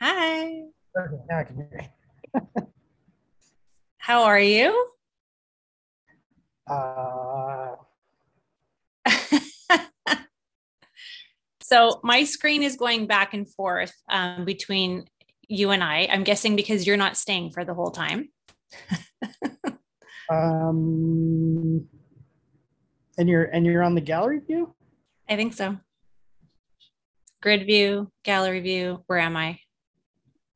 Hi. Okay, now I can hear you. How are you? Uh, so my screen is going back and forth um, between you and I. I'm guessing because you're not staying for the whole time. um, and you're and you're on the gallery view. I think so. Grid view, gallery view. Where am I?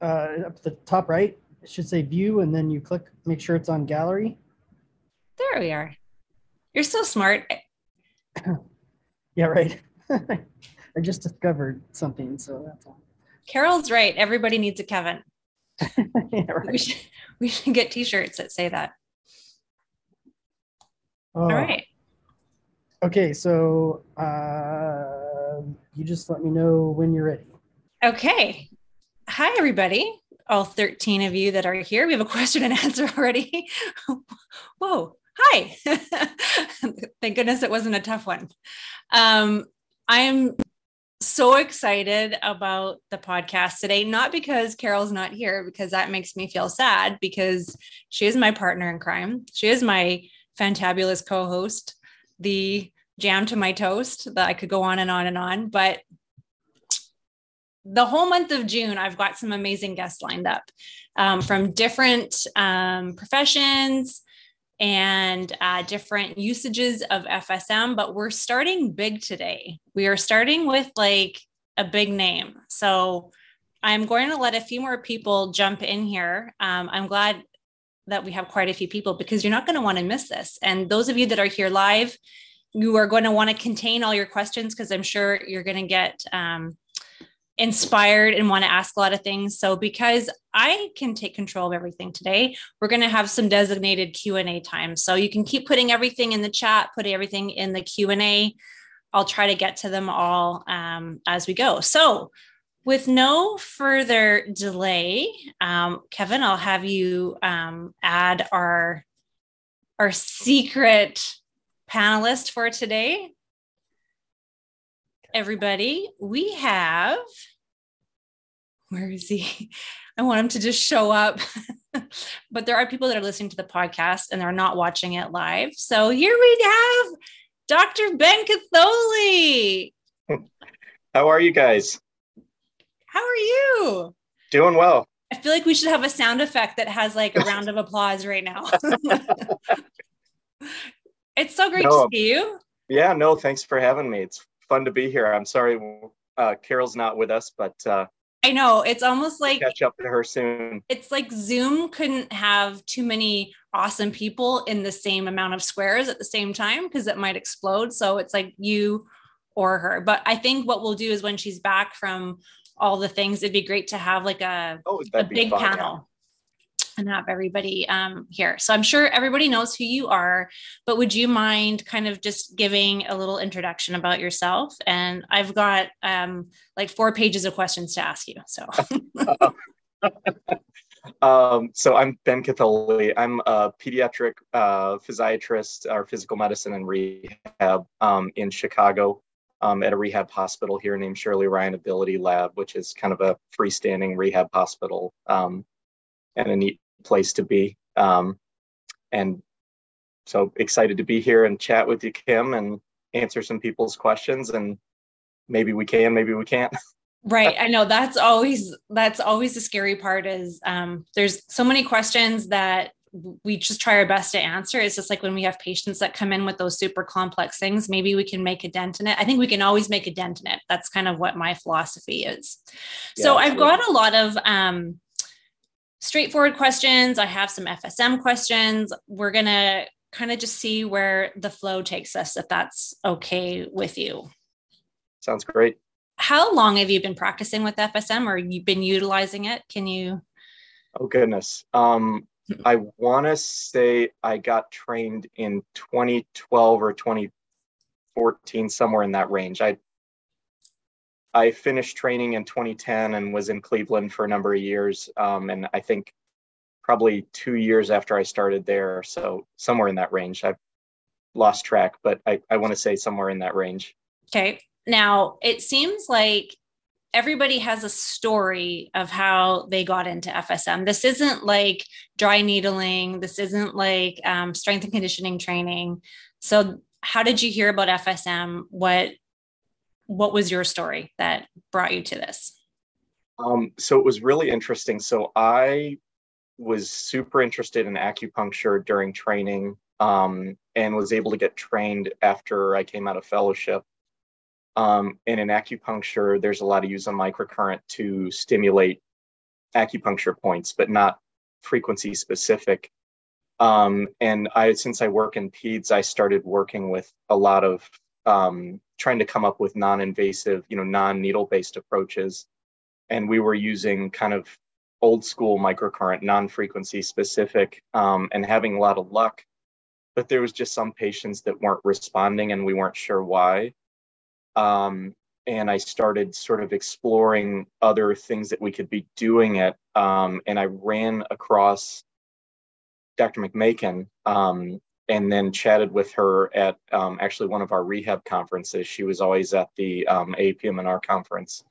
Uh, up the top right, it should say view, and then you click. Make sure it's on gallery. There we are. You're so smart. Yeah, right. I just discovered something, so that's all. Carol's right. Everybody needs a Kevin. yeah, We right. should, we should get t-shirts that say that. Oh, All right. Okay, so uh, you just let me know when you're ready. Okay. Hi, everybody. All 13 of you that are here. We have a question and answer already. Whoa. Hi. Thank goodness it wasn't a tough one. Um, I'm so excited about the podcast today, not because Carol's not here, because that makes me feel sad, because she is my partner in crime. She is my fantabulous co host, the jam to my toast that I could go on and on and on. But the whole month of June, I've got some amazing guests lined up um, from different um, professions and uh, different usages of FSM. But we're starting big today. We are starting with like a big name. So I'm going to let a few more people jump in here. Um, I'm glad that we have quite a few people because you're not going to want to miss this. And those of you that are here live, you are going to want to contain all your questions because I'm sure you're going to get um, inspired and want to ask a lot of things. So because I can take control of everything today, we're going to have some designated Q&A time. So you can keep putting everything in the chat, putting everything in the Q&A. I'll try to get to them all um, as we go. So with no further delay, um, Kevin, I'll have you um, add our our secret panelist for today. Everybody, we have. Where is he? I want him to just show up. but there are people that are listening to the podcast and they're not watching it live. So here we have Dr. Ben Katholi. How are you guys? How are you? Doing well. I feel like we should have a sound effect that has like a round of applause right now. it's so great No. to see you. Yeah, no, thanks for having me. It's fun to be here. I'm sorry uh, Carol's not with us, but uh, I know it's almost like catch up to her soon. it's like Zoom couldn't have too many awesome people in the same amount of squares at the same time because it might explode. So it's like you or her. But I think what we'll do is when she's back from all the things, it'd be great to have like a Oh, a big fun. panel and have everybody um, here. So I'm sure everybody knows who you are, but would you mind kind of just giving a little introduction about yourself? And I've got um, like four pages of questions to ask you. So Um, so I'm Ben Katholi. I'm a pediatric uh, physiatrist or physical medicine and rehab um, in Chicago um, at a rehab hospital here named Shirley Ryan Ability Lab, which is kind of a freestanding rehab hospital um, and a neat place to be. Um, and so excited to be here and chat with you, Kim, and answer some people's questions. And maybe we can, maybe we can't. Right. I know that's always that's always the scary part is um there's so many questions that we just try our best to answer. It's just like when we have patients that come in with those super complex things, maybe we can make a dent in it. I think we can always make a dent in it. That's kind of what my philosophy is. so I've got a lot of um straightforward questions. I have some FSM questions. We're gonna kind of just see where the flow takes us if that's okay with you. Sounds great. how long have you been practicing with FSM or you've been utilizing it? Can you? Oh goodness. Um, I want to say I got trained in 2012 or 2014, somewhere in that range. I I finished training in 2010 and was in Cleveland for a number of years. Um, and I think probably two years after I started there, so somewhere in that range. I've lost track, but I, I want to say somewhere in that range. Okay. Now it seems like everybody has a story of how they got into FSM. This isn't like dry needling. This isn't like um, strength and conditioning training. So, how did you hear about FSM? What what was your story that brought you to this? Um, so it was really interesting. So I was super interested in acupuncture during training um, and was able to get trained after I came out of fellowship. Um, and in acupuncture, there's a lot of use of microcurrent to stimulate acupuncture points, but not frequency specific. Um, and I, since I work in peds, I started working with a lot of um, trying to come up with non-invasive, you know, non-needle based approaches. And we were using kind of old school microcurrent, non-frequency specific, um, and having a lot of luck. But there was just some patients that weren't responding, and we weren't sure why. Um, and I started sort of exploring other things that we could be doing it. Um, and I ran across Dr. McMakin, um, and then chatted with her at um, actually one of our rehab conferences. She was always at the um, APMNR conference,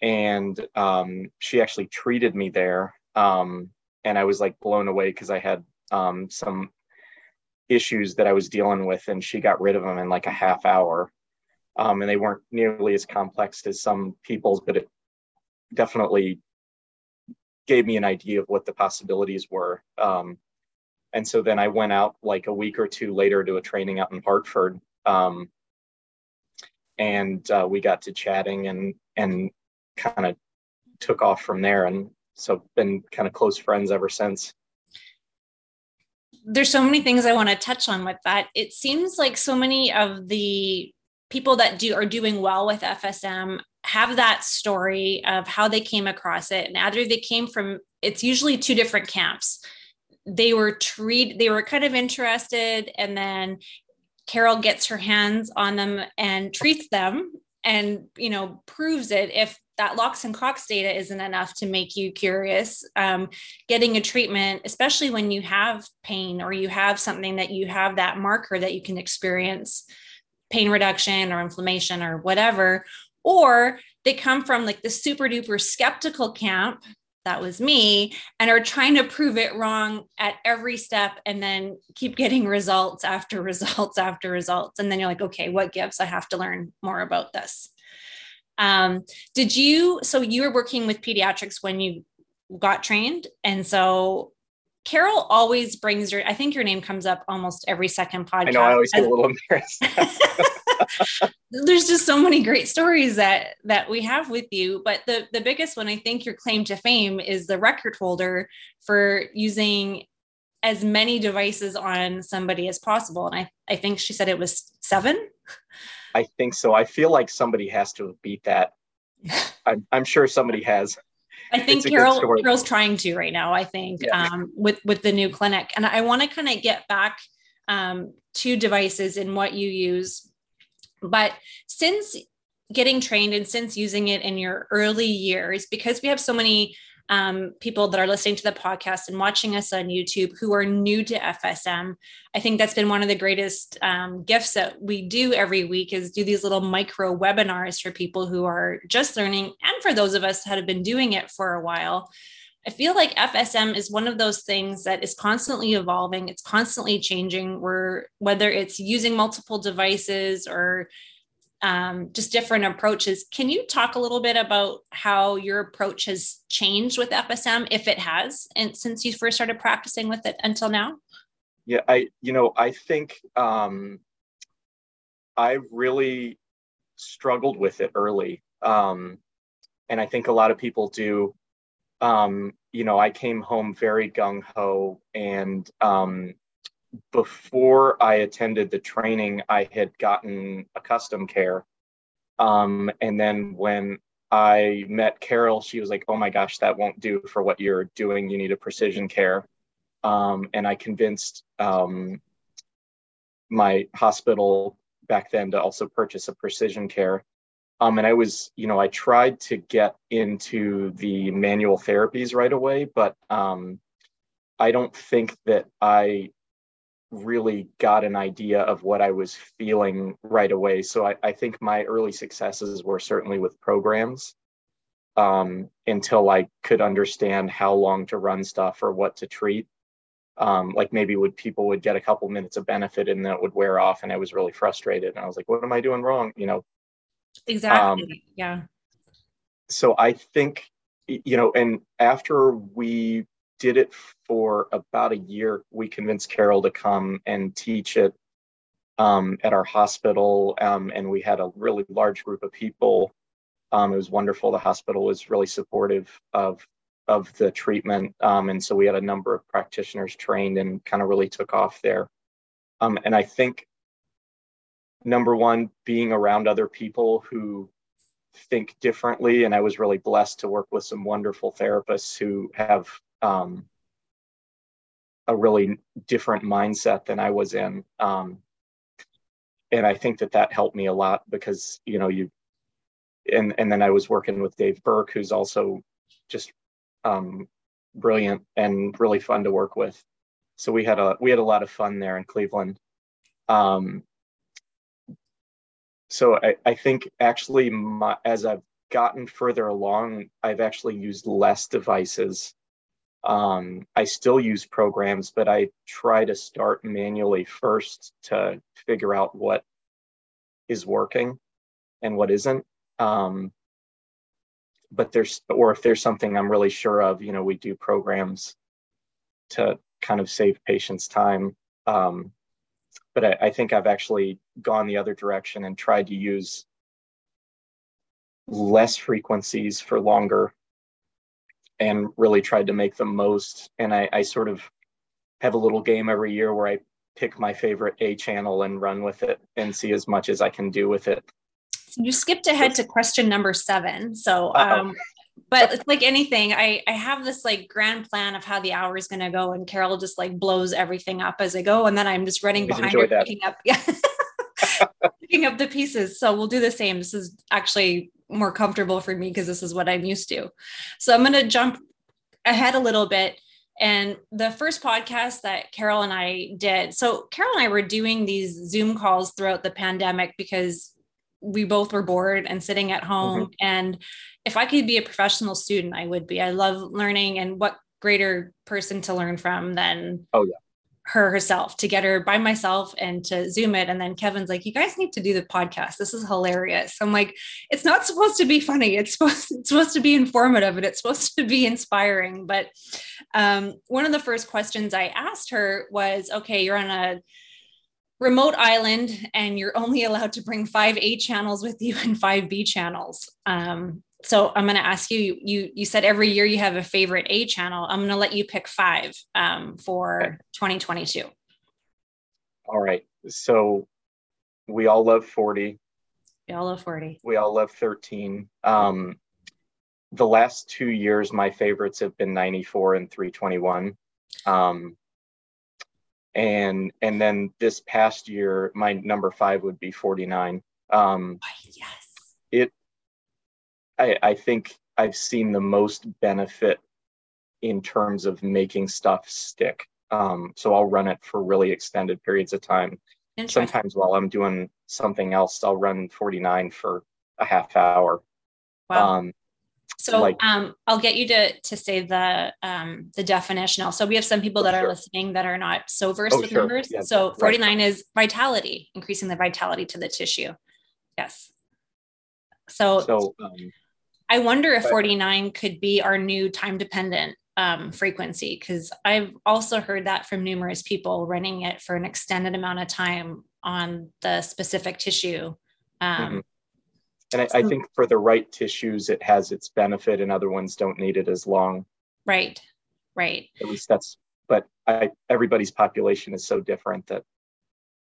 and um, she actually treated me there. Um, and I was like blown away because I had um, some issues that I was dealing with, and she got rid of them in like a half hour. Um, and they weren't nearly as complex as some people's, but it definitely gave me an idea of what the possibilities were. And so then I went out like a week or two later to a training out in Hartford. Um, and uh, we got to chatting and and kind of took off from there. And so been kind of close friends ever since. There's so many things I want to touch on with that. It seems like so many of the people that do are doing well with FSM have that story of how they came across it and either they came from it's usually two different camps they were treat they were kind of interested and then carol gets her hands on them and treats them and you know proves it if that locks and cox data isn't enough to make you curious. Um, getting a treatment especially when you have pain or you have something that you have that marker that you can experience pain reduction or inflammation or whatever or they come from like the super duper skeptical camp that was me and are trying to prove it wrong at every step and then keep getting results after results after results. And then you're like okay what gives i have to learn more about this. Um, did you so you were working with pediatrics when you got trained. And so carol always brings your i think your name comes up almost every second podcast i know i always get a little embarrassed. There's just so many great stories that that we have with you but the the biggest one i think your claim to fame is the record holder for using as many devices on somebody as possible and i i think she said it was seven? I think so. I feel like somebody has to beat that. I'm, I'm sure somebody has I think Carol Carol's trying to right now. I think yeah. um, with with the new clinic, and I want to kind of get back um, to devices and what you use but since getting trained and since using it in your early years, because we have so many um, people that are listening to the podcast and watching us on YouTube who are new to FSM. I think that's been one of the greatest um, gifts that we do every week is do these little micro webinars for people who are just learning and for those of us that have been doing it for a while. I feel like FSM is one of those things that is constantly evolving. It's constantly changing. Where whether it's using multiple devices or um, just different approaches. Can you talk a little bit about how your approach has changed with FSM, if it has, and since you first started practicing with it until now? Yeah, I you know I think um, I really struggled with it early, um, and I think a lot of people do um, you know, I came home very gung ho, and um, before I attended the training, I had gotten a custom care. Um, and then when I met Carol, she was like, "Oh my gosh, that won't do for what you're doing. You need a precision care." Um, and I convinced um, my hospital back then to also purchase a precision care. Um, and I was, you know, I tried to get into the manual therapies right away, but um, I don't think that I really got an idea of what I was feeling right away. So I, I think my early successes were certainly with programs. um, until I could understand how long to run stuff or what to treat. Um, like maybe would people would get a couple minutes of benefit and then it would wear off and I was really frustrated and I was like, what am I doing wrong? You know? Exactly. Um, yeah. So I think, you know, and after we did it for about a year, we convinced Carol to come and teach it um, at our hospital. Um, and we had a really large group of people. Um, it was wonderful. The hospital was really supportive of of the treatment. Um, and so we had a number of practitioners trained and kind of really took off there. Um, and I think number one, being around other people who think differently. And I was really blessed to work with some wonderful therapists who have um, a really different mindset than I was in. Um, and I think that that helped me a lot because you know you and and then I was working with Dave Burke, who's also just um, brilliant and really fun to work with. So we had a we had a lot of fun there in Cleveland. Um, so I, I think actually my, as I've gotten further along, I've actually used less devices. Um, I still use programs, but I try to start manually first to figure out what is working and what isn't. Um, but there's, or if there's something I'm really sure of, you know, we do programs to kind of save patients time. Um, but I, I think I've actually gone the other direction and tried to use less frequencies for longer and really tried to make the most. And I, I sort of have a little game every year where I pick my favorite A channel and run with it and see as much as I can do with it. You skipped ahead to question number seven. So, um, but it's like anything, I, I have this like grand plan of how the hour is going to go, and Carol just like blows everything up as I go, and then I'm just running behind her, that. picking up, yeah, picking up the pieces. So we'll do the same. This is actually more comfortable for me because this is what I'm used to. So I'm going to jump ahead a little bit and the first podcast that Carol and I did, so Carol and I were doing these Zoom calls throughout the pandemic because we both were bored and sitting at home. Mm-hmm. And if I could be a professional student, I would be. I love learning, and what greater person to learn from than oh yeah her herself to get her by myself and to zoom it. And then kevin's like you guys need to do the podcast. This is hilarious. I'm like it's not supposed to be funny. It's supposed it's supposed to be informative and it's supposed to be inspiring. But um, one of the first questions i asked her was okay you're on a remote island and you're only allowed to bring five a channels with you and five b channels. Um, so I'm going to ask you. You you said every year you have a favorite A channel. I'm going to let you pick five um, for okay. 2022. All right. So we all love 40. We all love 40. We all love 13. Um, the last two years, my favorites have been 94 and 321. Um, and and then this past year, my number five would be 49. Um, yes. It I, I think I've seen the most benefit in terms of making stuff stick. Um, so I'll run it for really extended periods of time. Sometimes while I'm doing something else, I'll run 49 for a half hour. Wow. Um, so like, um, I'll get you to to say the um, the definition. Also, we have some people that are listening that are not so versed oh, with sure. numbers. Yeah, so 49 right. is vitality, increasing the vitality to the tissue. Yes. So, so um, I wonder if 49 could be our new time dependent um, frequency because I've also heard that from numerous people running it for an extended amount of time on the specific tissue. Um, mm-hmm. And I, I, think for the right tissues, it has its benefit, and other ones don't need it as long. Right, right. At least that's. But I, everybody's population is so different that,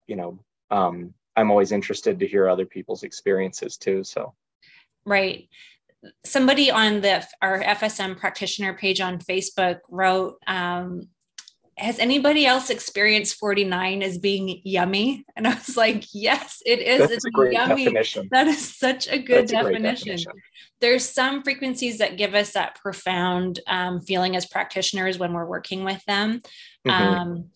you know, um, I'm always interested to hear other people's experiences too. So. Right somebody on the our FSM practitioner page on Facebook wrote, um, "Has anybody else experienced 49 as being yummy?" And I was like, "Yes, it is. That's it's yummy. Definition. That is such a good definition. A definition. There's some frequencies that give us that profound um, feeling as practitioners when we're working with them. Mm-hmm. Um,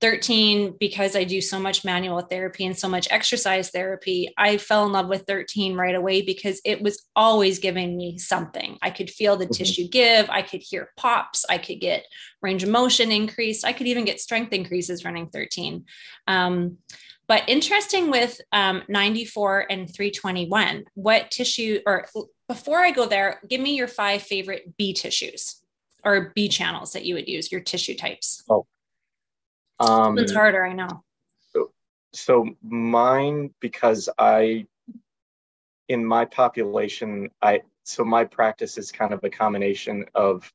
13 because i do so much manual therapy and so much exercise therapy i fell in love with 13 right away because it was always giving me something. I could feel the mm-hmm. tissue give i could hear pops i could get range of motion increased i could even get strength increases running 13 um, but interesting with um, 94 and 321 what tissue or before i go there give me your five favorite b tissues or b channels that you would use your tissue types. Oh um, it's harder, I know. So, so mine, because I, in my population, I so my practice is kind of a combination of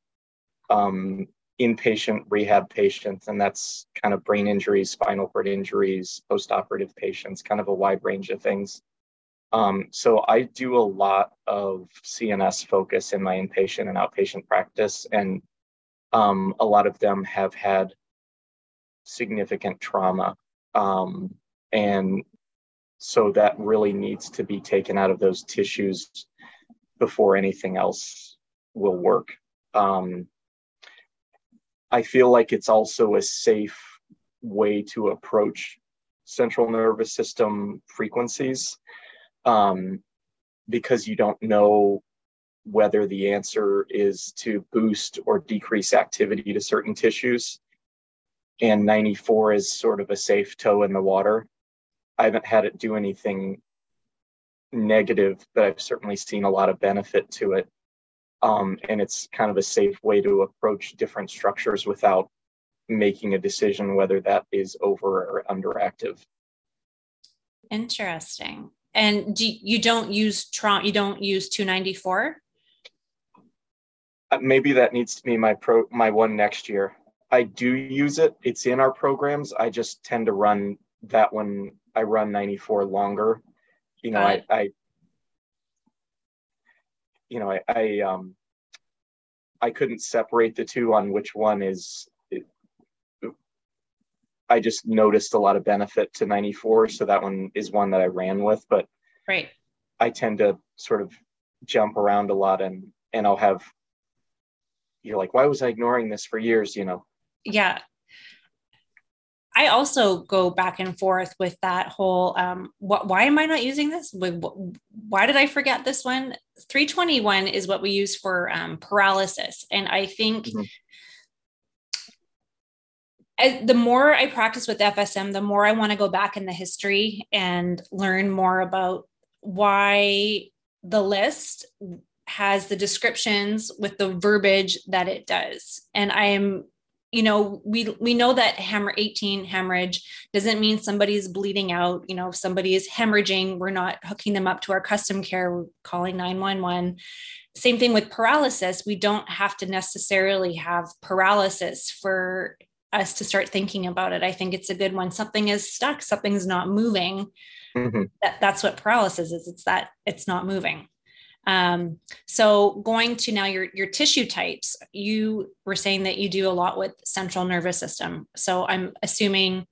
um, inpatient rehab patients, and that's kind of brain injuries, spinal cord injuries, post-operative patients, kind of a wide range of things. Um, so I do a lot of CNS focus in my inpatient and outpatient practice, and um, a lot of them have had significant trauma. Um, and so that really needs to be taken out of those tissues before anything else will work. Um, I feel like it's also a safe way to approach central nervous system frequencies um, because you don't know whether the answer is to boost or decrease activity to certain tissues and 94 is sort of a safe toe in the water. I haven't had it do anything negative, but I've certainly seen a lot of benefit to it. Um, and it's kind of a safe way to approach different structures without making a decision whether that is over or underactive. Interesting. And do, you don't use trauma? You don't use 294? Uh, maybe that needs to be my pro my one next year. I do use it. It's in our programs. I just tend to run that one. I run 94 longer. You know, I, I, you know, I, I, um, I couldn't separate the two on which one is. It, I just noticed a lot of benefit to 94, so that one is one that I ran with. But right, I tend to sort of jump around a lot, and and I'll have you're like, why was I ignoring this for years? You know, yeah I also go back and forth with that whole um, what, why am I not using this? Why did I forget this one? 321 is what we use for um, paralysis. And I think mm-hmm. as, the more I practice with FSM, the more I want to go back in the history and learn more about why the list has the descriptions with the verbiage that it does. And I am you know we we know that hammer 18 hemorrhage doesn't mean somebody's bleeding out you know if somebody is hemorrhaging we're not hooking them up to our custom care we're calling 911 same thing with paralysis. We don't have to necessarily have paralysis for us to start thinking about it. I think it's a good one. Something is stuck something's not moving. Mm-hmm. that, that's what paralysis is. It's that it's not moving um, so going to now your your tissue types, you were saying that you do a lot with central nervous system. So I'm assuming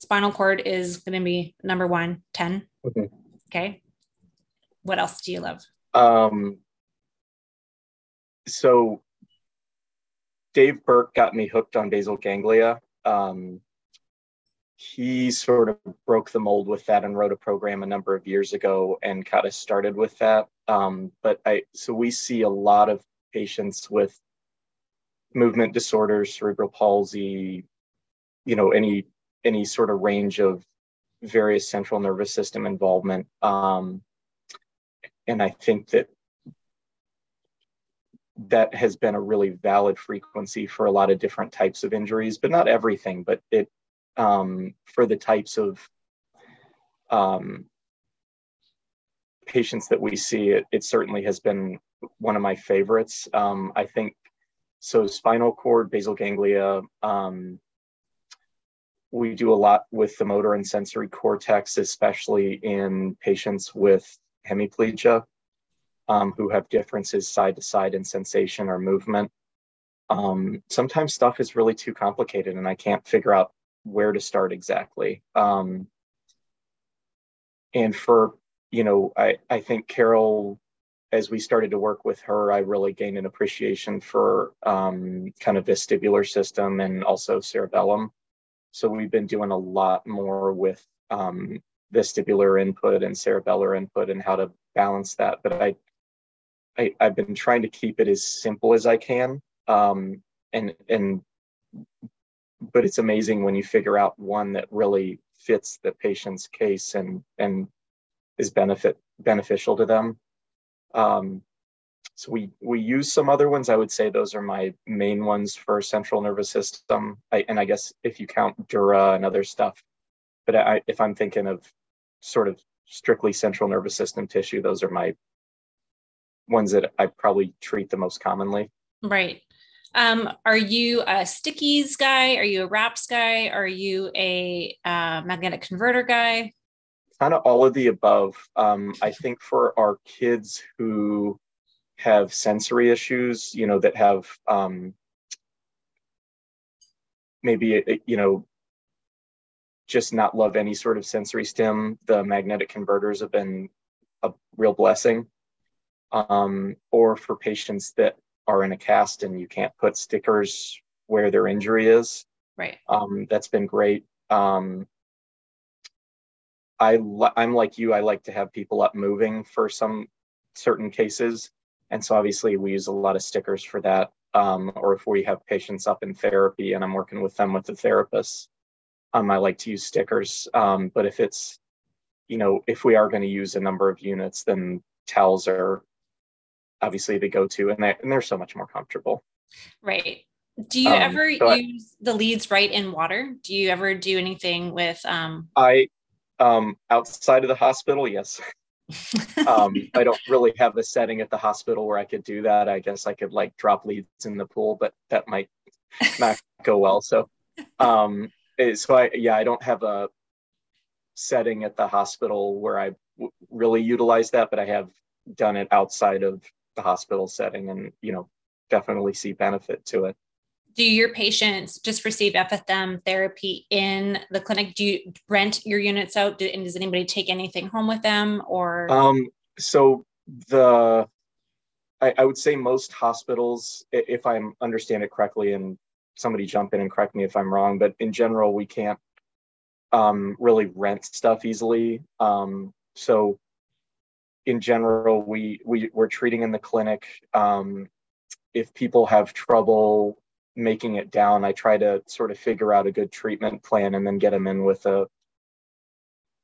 spinal cord is going to be number one, 10. Okay. okay. What else do you love? Um, so Dave Burke got me hooked on basal ganglia. Um, he sort of broke the mold with that and wrote a program a number of years ago and got us started with that. Um, but I so we see a lot of patients with movement disorders, cerebral palsy, you know, any any sort of range of various central nervous system involvement. Um, and I think that that has been a really valid frequency for a lot of different types of injuries, but not everything. But it um, for the types of um, patients that we see, it, it, certainly has been one of my favorites. Um, I think so. Spinal cord, basal ganglia. Um, we do a lot with the motor and sensory cortex, especially in patients with hemiplegia um, who have differences side to side in sensation or movement. Um, sometimes stuff is really too complicated and I can't figure out where to start exactly. Um, and for, you know, I, I think Carol, as we started to work with her, I really gained an appreciation for um, kind of vestibular system and also cerebellum. so we've been doing a lot more with um, vestibular input and cerebellar input and how to balance that. But I, I have been trying to keep it as simple as I can. Um, and and but it's amazing when you figure out one that really fits the patient's case and and is benefit beneficial to them. Um, so we we use some other ones. I would say those are my main ones for central nervous system. I, and I guess if you count Dura and other stuff, but I, if I'm thinking of sort of strictly central nervous system tissue, those are my ones that I probably treat the most commonly. Right. Um, are you a stickies guy? Are you a wraps guy? Are you a uh, magnetic converter guy? Kind of all of the above. Um, I think for our kids who have sensory issues, you know, that have um, maybe, you know, just not love any sort of sensory stim, the magnetic converters have been a real blessing. Um, or for patients that are in a cast and you can't put stickers where their injury is. Right. Um, that's been great. Um, I I'm like you. I like to have people up moving for some certain cases, and so obviously we use a lot of stickers for that. Um, or if we have patients up in therapy and I'm working with them with the therapist, um, I like to use stickers. Um, but if it's, you know, if we are going to use a number of units, then towels are obviously the go-to and, they, and they're so much more comfortable right do you um, ever so use I, the leads right in water do you ever do anything with um i um outside of the hospital yes. Um i don't really have a setting at the hospital where i could do that. I guess i could like drop leads in the pool but that might not go well. So um eh, so i yeah i don't have a setting at the hospital where I w- really utilize that but i have done it outside of the hospital setting and you know definitely see benefit to it do your patients just receive FSM therapy in the clinic? Do you rent your units out? Do, and does anybody take anything home with them or? Um, so the, I, I, would say most hospitals, if I understand it correctly, and somebody jump in and correct me if I'm wrong, but in general, we can't um, really rent stuff easily. Um, so in general, we, we we're treating in the clinic. Um, if people have trouble making it down, I try to sort of figure out a good treatment plan and then get them in with a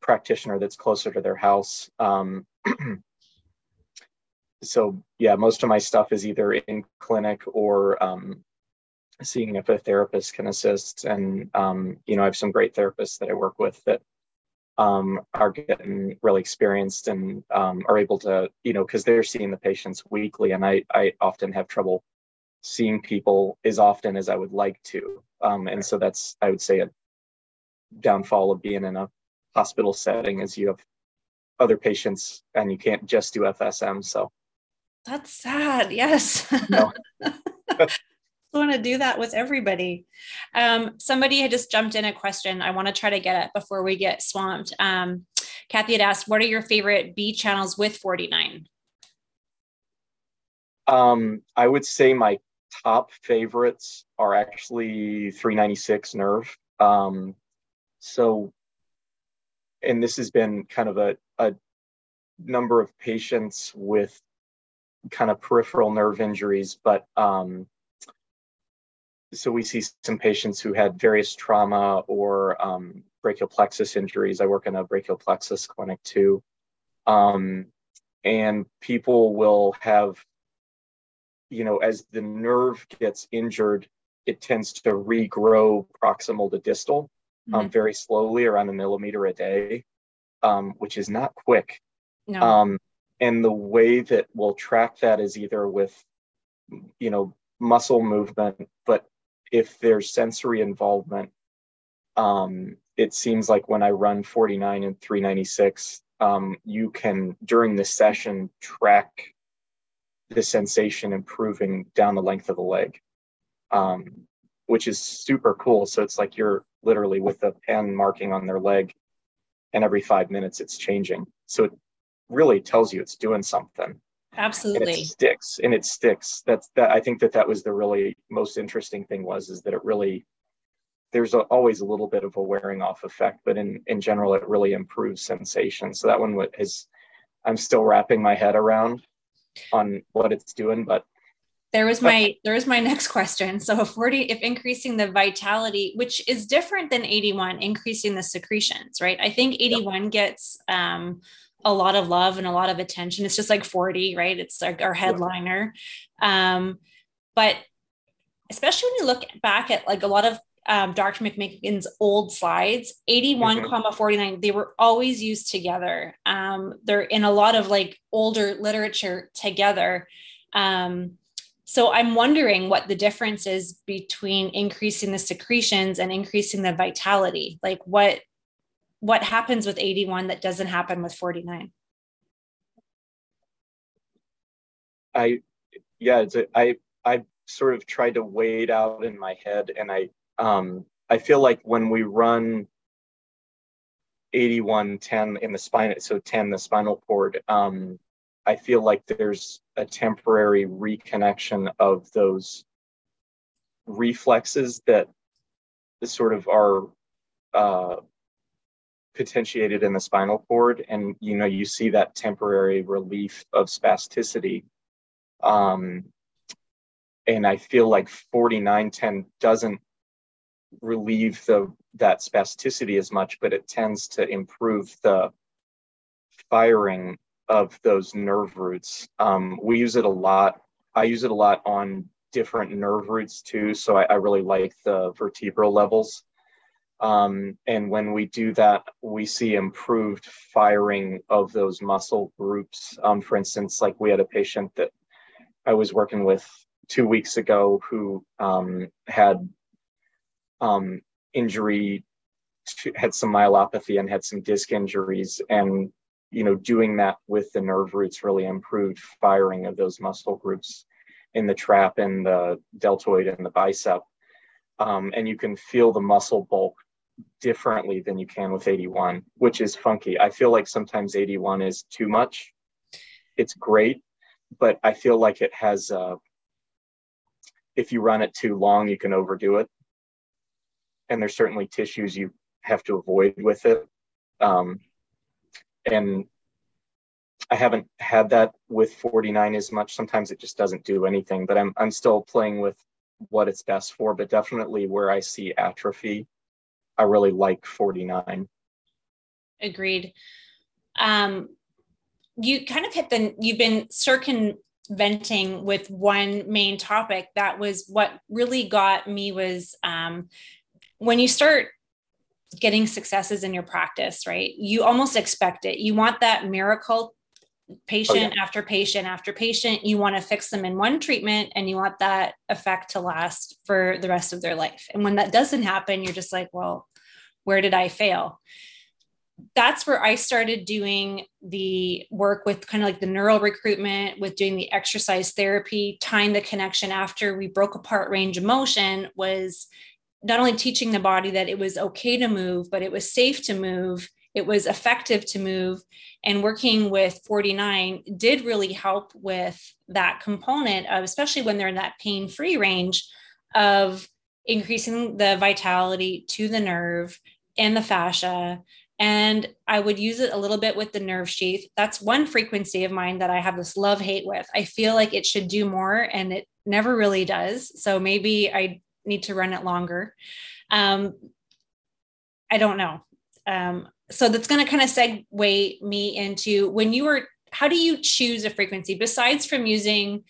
practitioner that's closer to their house. Um, so yeah, most of my stuff is either in clinic or um, seeing if a therapist can assist. And um, you know, I have some great therapists that I work with that um, are getting really experienced and um, are able to, you know, because they're seeing the patients weekly, and I I often have trouble seeing people as often as I would like to, um, and so that's I would say a downfall of being in a hospital setting is you have other patients and you can't just do FSM. So that's sad. Yes. No. want to do that with everybody. Um, somebody had just jumped in a question. I want to try to get it before we get swamped. Um, Kathy had asked, "What are your favorite B channels with 49?" Um, I would say my top favorites are actually 396 nerve. Um, so, and this has been kind of a, a number of patients with kind of peripheral nerve injuries, but um, so we see some patients who had various trauma or um, brachial plexus injuries. I work in a brachial plexus clinic too. Um, and people will have, you know, as the nerve gets injured, it tends to regrow proximal to distal um, mm-hmm. very slowly, around a millimeter a day, um, which is not quick. No. Um, and the way that we'll track that is either with, you know, muscle movement, but if there's sensory involvement, um, it seems like when I run 49 and 396, um, you can, during the session, track the sensation improving down the length of the leg, um, which is super cool. So it's like you're literally with a pen marking on their leg, and every five minutes it's changing. So it really tells you it's doing something absolutely and it sticks and it sticks that's that i think that that was the really most interesting thing was is that it really there's a, always a little bit of a wearing off effect, but in, in general, it really improves sensation. So that one is, I'm still wrapping my head around on what it's doing, but there was my there was my next question. So if 40 if increasing the vitality which is different than 81 increasing the secretions right? I think 81 gets um a lot of love and a lot of attention. It's just like 40 right? It's like our headliner. Um but especially when you look back at like a lot of um, Dr. McMakin's old slides, 81 mm-hmm. comma 49, they were always used together. Um, they're in a lot of like older literature together. Um, so I'm wondering what the difference is between increasing the secretions and increasing the vitality. Like what what happens with 81 that doesn't happen with 49? I yeah, it's a, I I sort of tried to weigh it out in my head and I um I feel like when we run 81 10 in the spine so 10 the spinal cord um I feel like there's a temporary reconnection of those reflexes that sort of are uh, potentiated in the spinal cord, and you know you see that temporary relief of spasticity. Um, and I feel like 4910 doesn't relieve the that spasticity as much, but it tends to improve the firing of those nerve roots. Um, we use it a lot. I use it a lot on different nerve roots too. So I, I really like the vertebral levels. Um, and when we do that, we see improved firing of those muscle groups. Um, for instance, like we had a patient that I was working with two weeks ago who um, had um, injury, to, had some myelopathy and had some disc injuries. And you know, doing that with the nerve roots really improved firing of those muscle groups in the trap and the deltoid and the bicep. Um, and you can feel the muscle bulk differently than you can with 81, which is funky. I feel like sometimes 81 is too much. It's great, but I feel like it has, uh, if you run it too long, you can overdo it. And there's certainly tissues you have to avoid with it. Um, and I haven't had that with 49 as much. Sometimes it just doesn't do anything, but I'm I'm still playing with what it's best for. But definitely where I see atrophy, I really like 49. Agreed. Um, you kind of hit the you've been circumventing with one main topic. That was what really got me was um, when you start getting successes in your practice, right? You almost expect it. You want that miracle patient oh, yeah. after patient after patient. You want to fix them in one treatment and you want that effect to last for the rest of their life. And when that doesn't happen, you're just like, well, where did I fail? That's where I started doing the work with kind of like the neural recruitment, with doing the exercise therapy, tying the connection after we broke apart range of motion was not only teaching the body that it was okay to move, but it was safe to move, it was effective to move. And working with 49 did really help with that component of, especially when they're in that pain free range of increasing the vitality to the nerve and the fascia. And I would use it a little bit with the nerve sheath. That's one frequency of mine that I have this love hate with. I feel like it should do more and it never really does. So maybe I need to run it longer. Um, I don't know. Um, so that's going to kind of segue me into when you were, how do you choose a frequency besides from using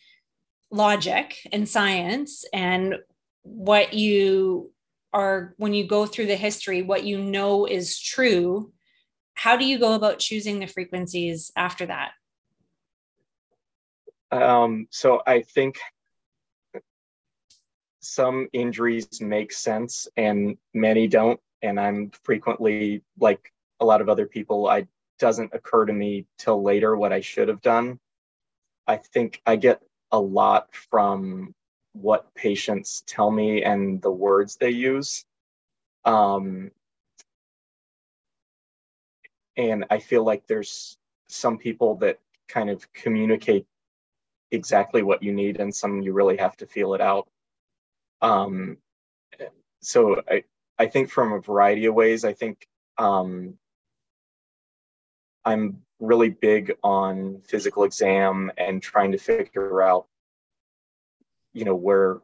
logic and science and what you are, when you go through the history, what you know is true? How do you go about choosing the frequencies after that? Um, so I think some injuries make sense and many don't. And i'm frequently like a lot of other people i doesn't occur to me till later what i should have done. I think i get a lot from what patients tell me and the words they use. Um, and i feel like there's some people that kind of communicate exactly what you need and some you really have to feel it out um, so I, I think from a variety of ways. I think um, I'm really big on physical exam and trying to figure out, you know, where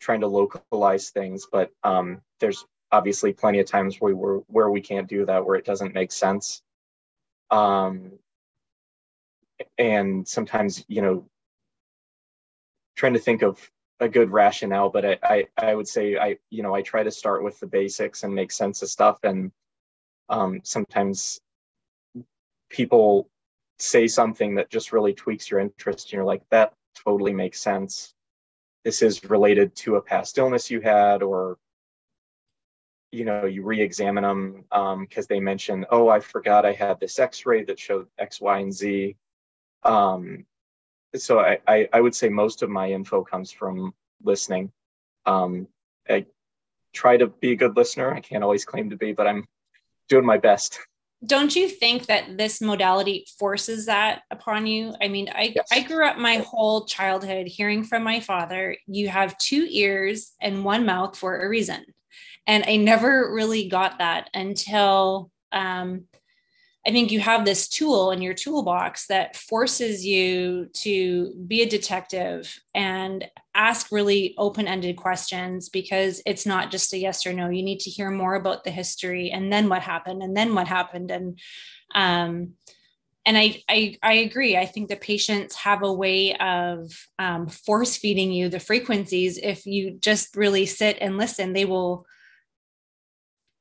trying to localize things. But um, there's obviously plenty of times where we where we can't do that, where it doesn't make sense. Um, and sometimes, you know, trying to think of a good rationale, but I, I, I would say I, you know, I try to start with the basics and make sense of stuff. And um, sometimes people say something that just really tweaks your interest. And you're like, that totally makes sense. This is related to a past illness you had, or you know, you re-examine them because um, they mention, oh, I forgot I had this X-ray that showed X, Y, and Z. Um, so I, I, I would say most of my info comes from listening. Um, I try to be a good listener. I can't always claim to be, but I'm doing my best. Don't you think that this modality forces that upon you? I mean, I, yes. I grew up my whole childhood hearing from my father, you have two ears and one mouth for a reason. And I never really got that until um, I think you have this tool in your toolbox that forces you to be a detective and ask really open ended questions because it's not just a yes or no. You need to hear more about the history and then what happened and then what happened. And, um, and I, I, I agree. I think the patients have a way of um, force feeding you the frequencies. If you just really sit and listen, they will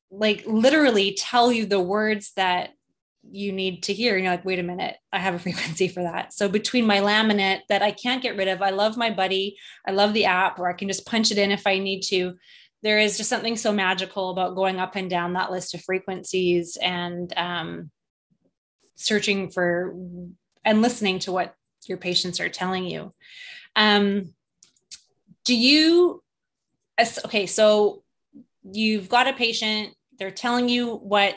like literally tell you the words that you need to hear. And you're like, wait a minute, I have a frequency for that. So between my laminate that I can't get rid of, I love my buddy, I love the app where I can just punch it in if I need to. There is just something so magical about going up and down that list of frequencies and um, searching for and listening to what your patients are telling you. Um, do you, okay, so you've got a patient, they're telling you what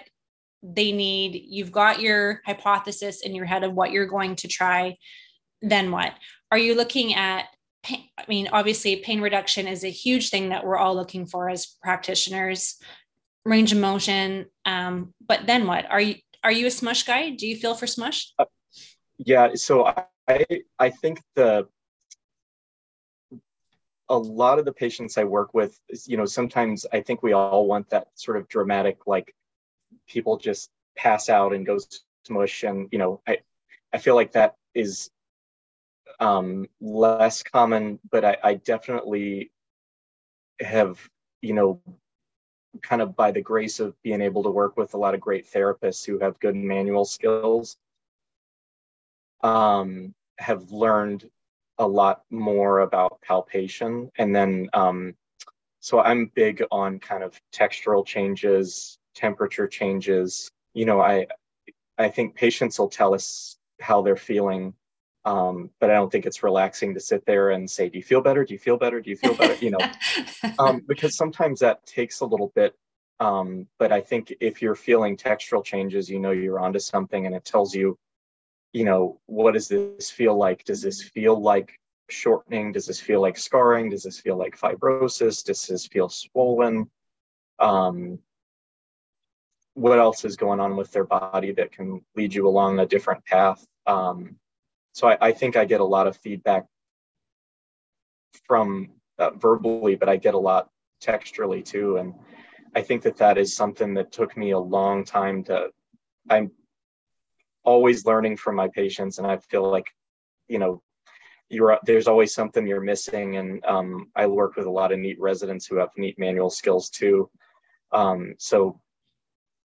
they need you've got your hypothesis in your head of what you're going to try then what? Are you looking at pain, i mean obviously pain reduction is a huge thing that we're all looking for as practitioners range of motion um, but then what? Are you are you a smush guy? Do you feel for smush? Uh, yeah so i i think the a lot of the patients i work with you know sometimes i think we all want that sort of dramatic like people just pass out and go mush. and you know i i feel like that is um less common but i i definitely have you know kind of by the grace of being able to work with a lot of great therapists who have good manual skills um have learned a lot more about palpation and then um so i'm big on kind of textural changes temperature changes. You know, I I think patients will tell us how they're feeling, um, but I don't think it's relaxing to sit there and say, "Do you feel better? Do you feel better? Do you feel better?" You know, um, because sometimes that takes a little bit. Um, but I think if you're feeling textural changes, you know you're onto something, and it tells you, you know, what does this feel like? Does this feel like shortening? Does this feel like scarring? Does this feel like fibrosis? Does this feel swollen? Um, what else is going on with their body that can lead you along a different path. Um, so I, I, think I get a lot of feedback from uh, verbally, but I get a lot texturally too. And I think that that is something that took me a long time to. I'm always learning from my patients, and I feel like, you know, you're there's always something you're missing. And um, I work with a lot of neat residents who have neat manual skills too. Um, so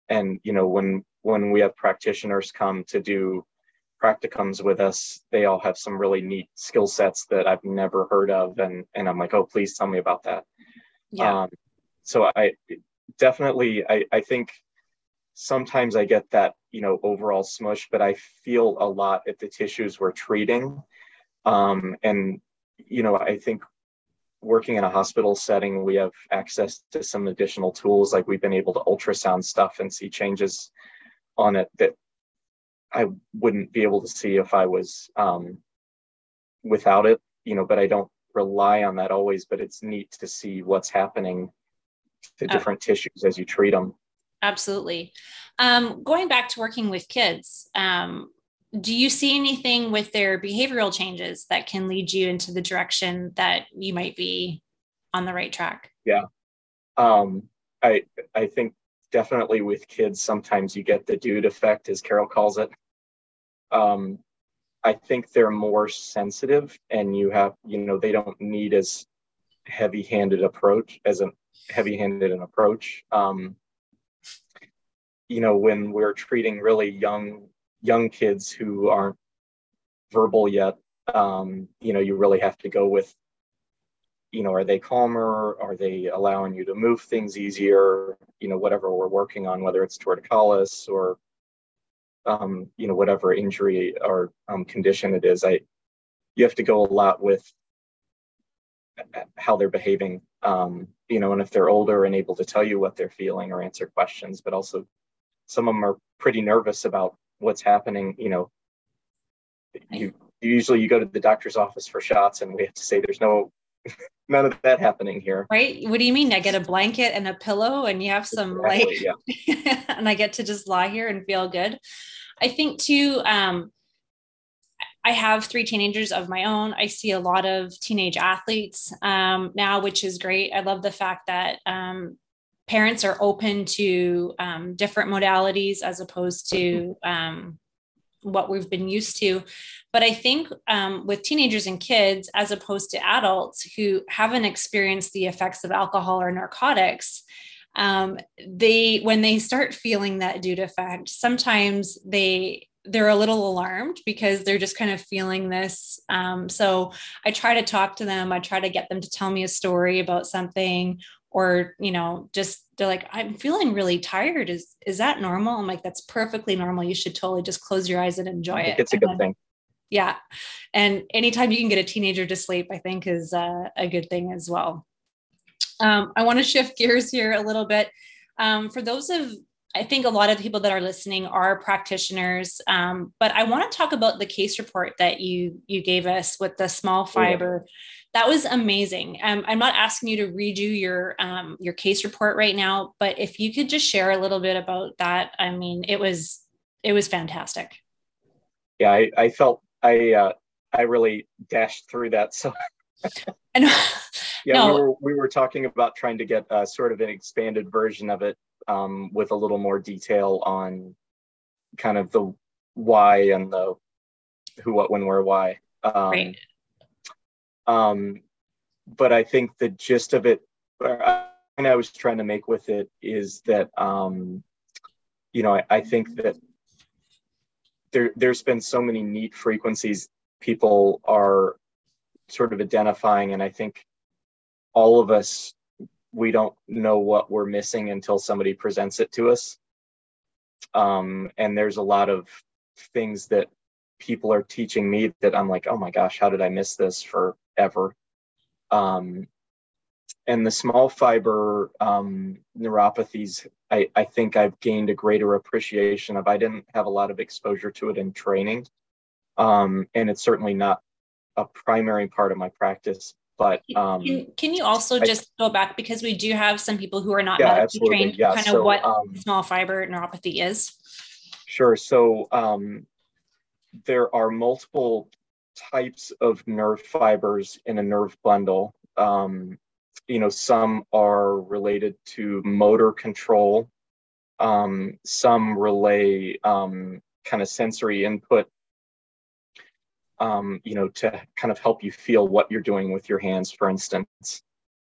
and you know when when we have practitioners come to do practicums with us they all have some really neat skill sets that i've never heard of. And and i'm like oh please tell me about that. Yeah. Um, so i definitely I, I think sometimes i get that you know overall smush but i feel a lot at the tissues we're treating. Um, and you know i think working in a hospital setting, we have access to some additional tools. Like we've been able to ultrasound stuff and see changes on it that I wouldn't be able to see if I was um, without it. You know, but I don't rely on that always. But it's neat to see what's happening to different uh, tissues as you treat them. Absolutely. Um, going back to working with kids, um, do you see anything with their behavioral changes that can lead you into the direction that you might be on the right track? Yeah. Um, I I think definitely with kids, sometimes you get the dude effect, as Carol calls it. Um, I think they're more sensitive, and you have, you know, they don't need as heavy-handed approach as a heavy-handed an approach. Um, you know, when we're treating really young young kids who aren't verbal yet, um, you know, you really have to go with you know, are they calmer? Are they allowing you to move things easier? You know, whatever we're working on, whether it's torticollis or, um, you know, whatever injury or um, condition it is, I, you have to go a lot with how they're behaving, um, you know, and if they're older and able to tell you what they're feeling or answer questions, but also some of them are pretty nervous about what's happening, you know, you usually you go to the doctor's office for shots and we have to say there's no none of that happening here. Right? What do you mean? I get a blanket and a pillow, and you have some exactly, like, yeah. and I get to just lie here and feel good. I think too. Um, I have three teenagers of my own. I see a lot of teenage athletes um, now, which is great. I love the fact that um, parents are open to um, different modalities as opposed to um, what we've been used to. But I think um, with teenagers and kids, as opposed to adults who haven't experienced the effects of alcohol or narcotics, um, they when they start feeling that dude effect, sometimes they they're a little alarmed because they're just kind of feeling this. Um, so I try to talk to them. I try to get them to tell me a story about something or you know just they're like i'm feeling really tired. Is is that normal? I'm like that's perfectly normal. You should totally just close your eyes and enjoy it. it's a good then, thing. Yeah. And anytime you can get a teenager to sleep i think is uh, a good thing as well. Um, i want to shift gears here a little bit. Um, for those of I think a lot of the people that are listening are practitioners, um, but I want to talk about the case report that you you gave us with the small fiber that was amazing. Um, I'm not asking you to redo your um, your case report right now, but if you could just share a little bit about that, I mean, it was it was fantastic. Yeah, I, I felt I uh, I really dashed through that. So and, yeah, no. we were we were talking about trying to get a, sort of an expanded version of it um, with a little more detail on kind of the why and the who, what, when, where, why. Um, right. Um, but I think the gist of it, and I was trying to make with it is that, um, you know, I, I think that there, there's been so many neat frequencies people are sort of identifying, and I think all of us we don't know what we're missing until somebody presents it to us. Um, and there's a lot of things that people are teaching me that I'm like, oh my gosh, how did I miss this forever? Um, and the small fiber um, neuropathies, I, I think I've gained a greater appreciation of. I didn't have a lot of exposure to it in training, um, and it's certainly not a primary part of my practice. But um, can, can, you also I, just go back because we do have some people who are not yeah, medically trained, yeah. kind so, of what um, small fiber neuropathy is? Sure. So um, there are multiple types of nerve fibers in a nerve bundle. Um, you know, some are related to motor control. Um, some relay um, kind of sensory input, um, you know, to kind of help you feel what you're doing with your hands, for instance.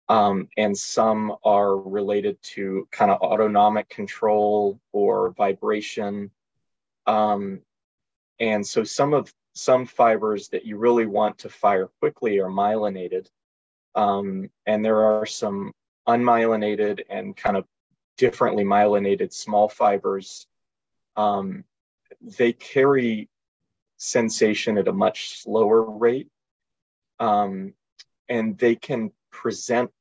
Um, and some are related to kind of autonomic control or vibration. Um, and so some of some fibers that you really want to fire quickly are myelinated. Um, and there are some unmyelinated and kind of differently myelinated small fibers. Um, they carry sensation at a much slower rate. Um, and they can present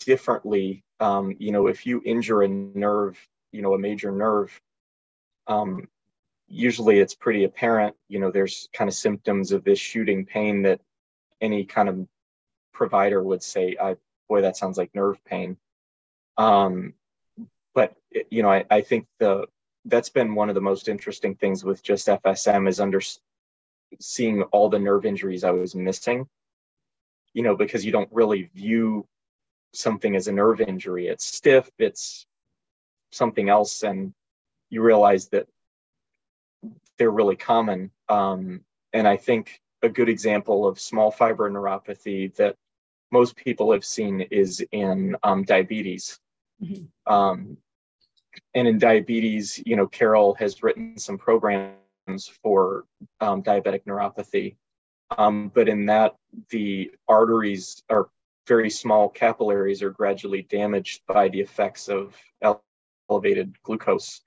differently. Um, you know, if you injure a nerve, you know, a major nerve, um, usually it's pretty apparent you know there's kind of symptoms of this shooting pain that any kind of provider would say I, boy that sounds like nerve pain Um, but you know, I, I think the that's been one of the most interesting things with just FSM is under seeing all the nerve injuries I was missing. You know, because you don't really view something as a nerve injury. It's stiff. It's something else, and you realize that they're really common. Um, and I think a good example of small fiber neuropathy that most people have seen is in um, diabetes. Mm-hmm. Um, and in diabetes, you know, Carol has written some programs for um, diabetic neuropathy. Um, but in that, the arteries are very small capillaries are gradually damaged by the effects of elevated glucose.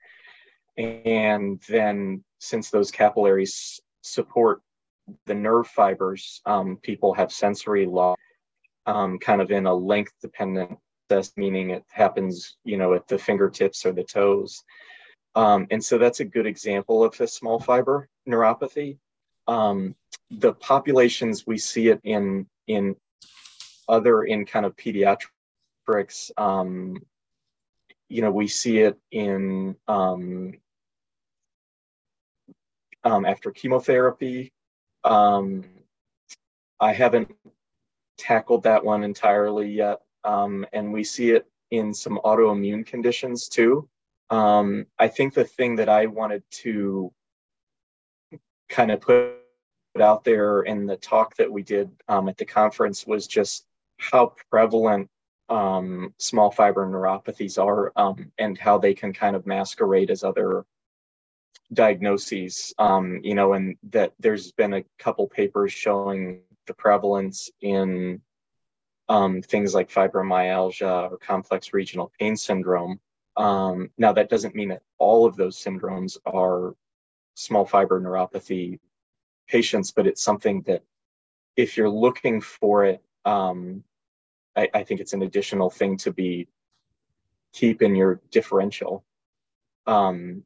And then, since those capillaries support the nerve fibers, um, people have sensory loss, um, kind of in a length dependent meaning it happens, you know, at the fingertips or the toes. Um, and so that's a good example of a small fiber neuropathy. Um, the populations we see it in in other in kind of pediatrics. Um, you know, we see it in um, um, after chemotherapy. Um, I haven't tackled that one entirely yet, and we see it in some autoimmune conditions too. Um, I think the thing that I wanted to kind of put out there in the talk that we did um, at the conference was just how prevalent um, small fiber neuropathies are um, and how they can kind of masquerade as other diagnoses. Um, you know, and that there's been a couple papers showing the prevalence in um, things like fibromyalgia or complex regional pain syndrome. Um, now, that doesn't mean that all of those syndromes are small fiber neuropathy patients, but it's something that if you're looking for it, um, I, I, think it's an additional thing to be keep in your differential. Um,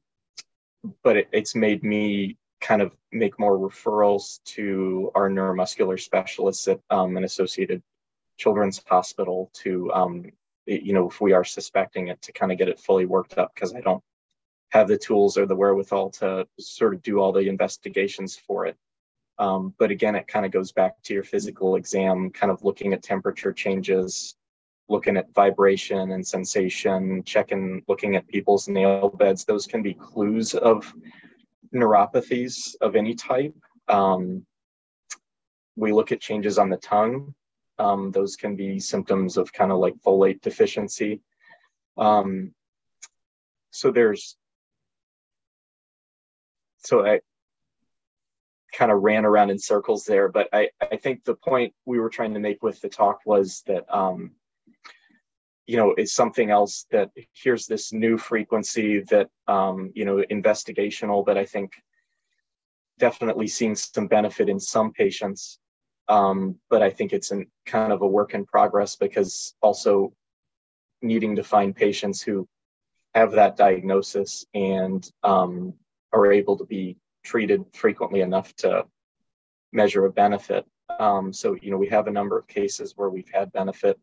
but it, it's made me kind of make more referrals to our neuromuscular specialists at um, an associated children's hospital to um, you know if we are suspecting it to kind of get it fully worked up because i don't have the tools or the wherewithal to sort of do all the investigations for it um, but again, it kind of goes back to your physical exam, kind of looking at temperature changes, looking at vibration and sensation, checking, looking at people's nail beds. Those can be clues of neuropathies of any type. Um, we look at changes on the tongue. Um, those can be symptoms of kind of like folate deficiency. Um, so there's, so I, kind of ran around in circles there. But I, I think the point we were trying to make with the talk was that, um, you know, it's something else that here's this new frequency that, um, you know, investigational, but I think definitely seeing some benefit in some patients. Um, but I think it's in kind of a work in progress because also needing to find patients who have that diagnosis and um, are able to be treated frequently enough to measure a benefit. Um, so, you know, we have a number of cases where we've had benefit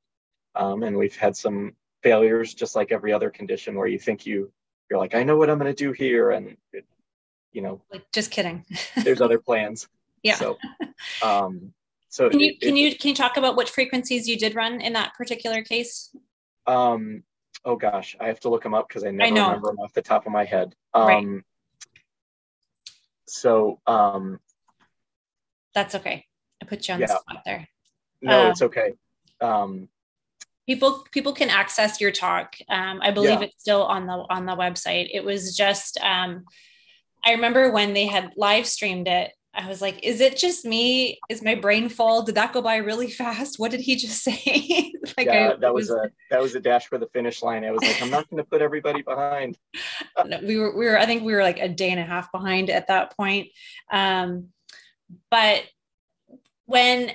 um, and we've had some failures, just like every other condition where you think you, you're like, I know what I'm going to do here. And, it, you know, like, just kidding. there's other plans. Yeah. So, um, so can you, it, can you, can you talk about what frequencies you did run in that particular case? Um, oh gosh, I have to look them up because I never I remember them off the top of my head. Um, right so um, that's okay. I put you on yeah. the spot there. No, uh, it's okay. Um, people people can access your talk. Um, I believe yeah. it's still on the on the website. It was just um, I remember when they had live streamed it. I was like, is it just me? Is my brain full? Did that go by really fast? What did he just say? like yeah, I, that was, was, a that was a dash for the finish line. I was like, I'm not going to put everybody behind. we were we were I think we were like a day and a half behind at that point. Um, but when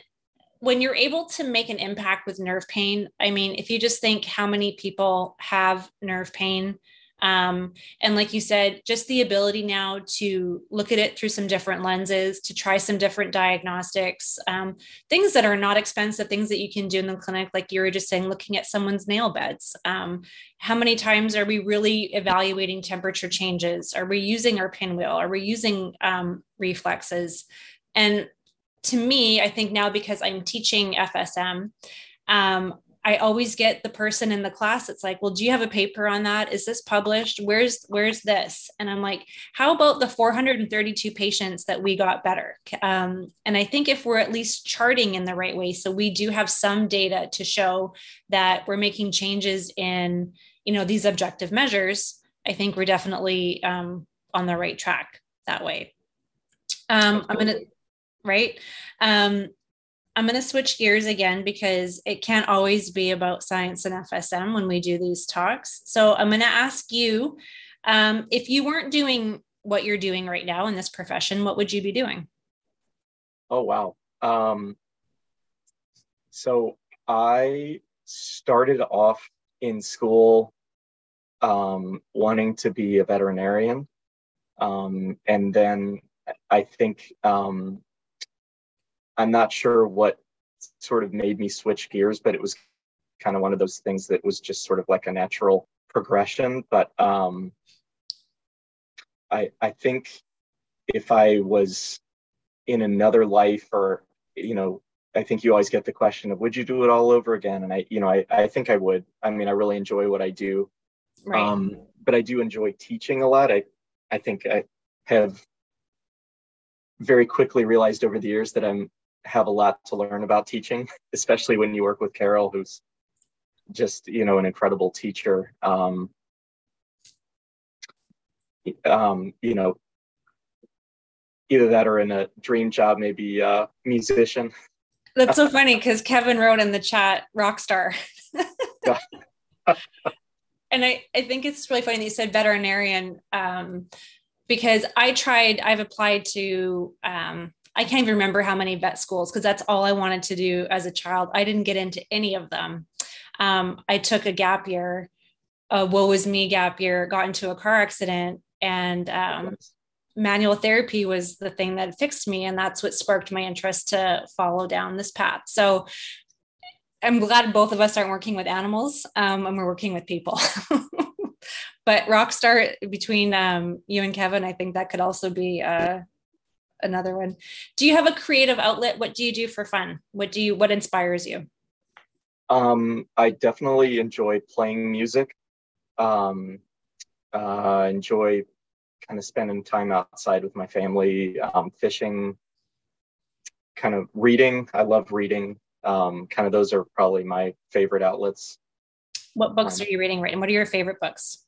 when you're able to make an impact with nerve pain, I mean, if you just think how many people have nerve pain, Um, and like you said, just the ability now to look at it through some different lenses, to try some different diagnostics, um, things that are not expensive, things that you can do in the clinic, like you were just saying, looking at someone's nail beds. Um, how many times are we really evaluating temperature changes? Are we using our pinwheel? Are we using um, reflexes? And to me, I think now because I'm teaching FSM, um, I always get the person in the class that's like, "Well, do you have a paper on that? Is this published? Where's where's this?" And I'm like, "How about the 432 patients that we got better?" Um, and I think if we're at least charting in the right way, so we do have some data to show that we're making changes in, you know, these objective measures. I think we're definitely um, on the right track that way. Um, I'm gonna right. Um, I'm going to switch gears again because it can't always be about science and FSM when we do these talks. So I'm going to ask you um, if you weren't doing what you're doing right now in this profession, what would you be doing? Oh, wow. Um, so I started off in school um, wanting to be a veterinarian. Um, and then I think um, I'm not sure what sort of made me switch gears, but it was kind of one of those things that was just sort of like a natural progression. But um, I I think if I was in another life or you know I think you always get the question of would you do it all over again? And I, you know, I, I think I would. I mean, I really enjoy what I do. Right. Um, but I do enjoy teaching a lot. I, I think I have very quickly realized over the years that I'm have a lot to learn about teaching, especially when you work with Carol, who's just you know an incredible teacher. Um, um, you know, either that or in a dream job, maybe a musician. That's so funny because Kevin wrote in the chat, rock star. and I, I think it's really funny that you said veterinarian um, because I tried, I've applied to um, I can't even remember how many vet schools because that's all I wanted to do as a child. I didn't get into any of them. Um, I took a gap year, a woe is me gap year, got into a car accident, and um, manual therapy was the thing that fixed me. And that's what sparked my interest to follow down this path. So I'm glad both of us aren't working with animals um, and we're working with people. but rockstar between um, you and Kevin, I think that could also be uh, another one. Do you have a creative outlet? What do you do for fun? What do you what inspires you? Um, I definitely enjoy playing music. Um, uh, enjoy kind of spending time outside with my family, um, fishing, kind of reading. I love reading. Um, kind of those are probably my favorite outlets. What books um, are you reading right? And what are your favorite books?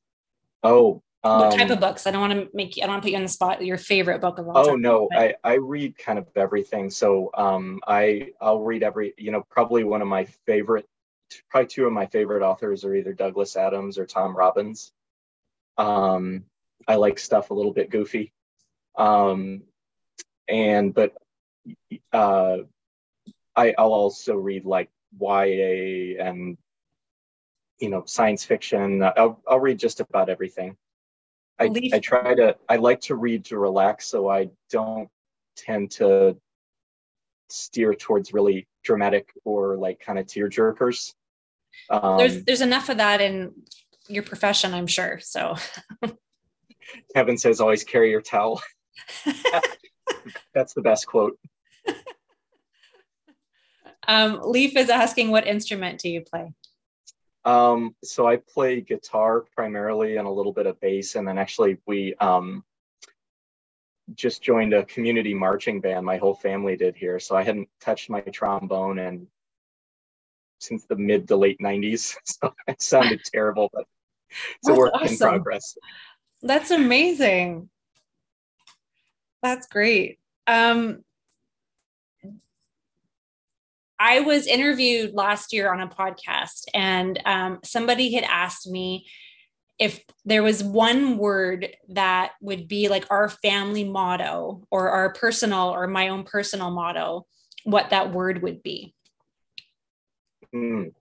Oh, um, what type of um, books? I don't want to make you, I don't want to put you on the spot. Your favorite book of all Oh time, no, but... I, I read kind of everything. So um, I I'll read every. You know, probably one of my favorite, probably two of my favorite authors are either Douglas Adams or Tom Robbins. Um, I like stuff a little bit goofy, um, and but uh, I I'll also read like YA and you know science fiction. I'll I'll read just about everything. I, I try to I like to read to relax, so I don't tend to steer towards really dramatic or like kind of tear jerkers. Um, there's there's enough of that in your profession, I'm sure. So Kevin says always carry your towel. That's the best quote. Um, Leaf is asking, what instrument do you play? Um, so I play guitar primarily and a little bit of bass, and then actually we um, just joined a community marching band. My whole family did here, so I hadn't touched my trombone and since the mid to late '90s. So it sounded terrible, but it's That's a work awesome. in progress. That's amazing. That's great. Um, I was interviewed last year on a podcast, and um, somebody had asked me if there was one word that would be like our family motto or our personal or my own personal motto, what that word would be. Mm.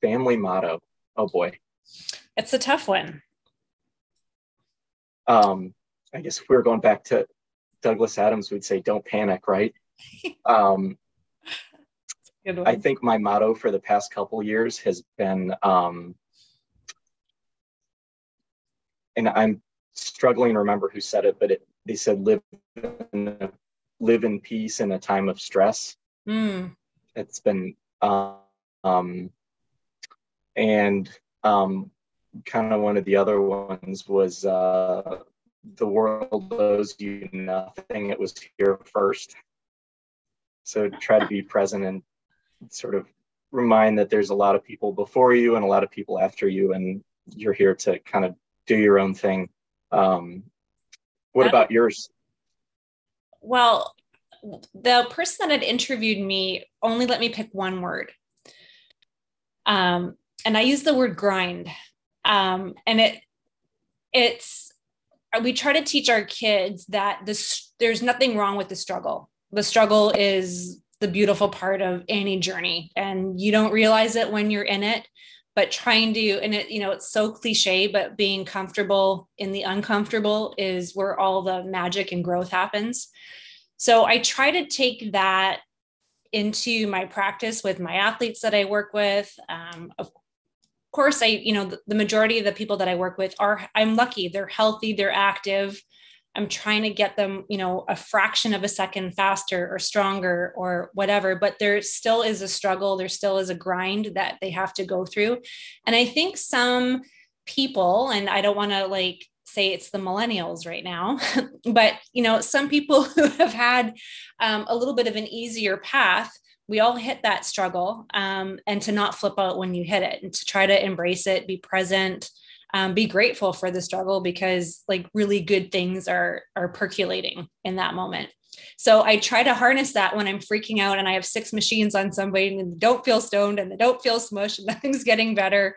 Family motto. Oh boy. It's a tough one. Um, I guess we're going back to Douglas Adams, we'd say don't panic, right? um, I think my motto for the past couple years has been, um, and I'm struggling to remember who said it, but it, they said live in, live in peace in a time of stress. Mm. It's been, um, and um, kind of one of the other ones was uh, the world owes you nothing. It was here first. So try to be present and sort of remind that there's a lot of people before you and a lot of people after you, and you're here to kind of do your own thing. Um, what about yours? Well, the person that had interviewed me only let me pick one word. Um, and I use the word grind. Um, and it it's we try to teach our kids that this there's nothing wrong with the struggle. The struggle is the beautiful part of any journey and you don't realize it when you're in it but trying to and it you know it's so cliche but being comfortable in the uncomfortable is where all the magic and growth happens so i try to take that into my practice with my athletes that i work with um, of course i you know the, the majority of the people that i work with are i'm lucky they're healthy they're active I'm trying to get them, you know, a fraction of a second faster or stronger or whatever, but there still is a struggle. There still is a grind that they have to go through. And I think some people, and I don't want to like say it's the millennials right now, but, you know, some people who have had um, a little bit of an easier path we all hit that struggle um, and to not flip out when you hit it and to try to embrace it be present um, be grateful for the struggle because like really good things are are percolating in that moment. So i try to harness that when i'm freaking out and i have six machines on somebody and don't feel stoned and they don't feel smushed and nothing's getting better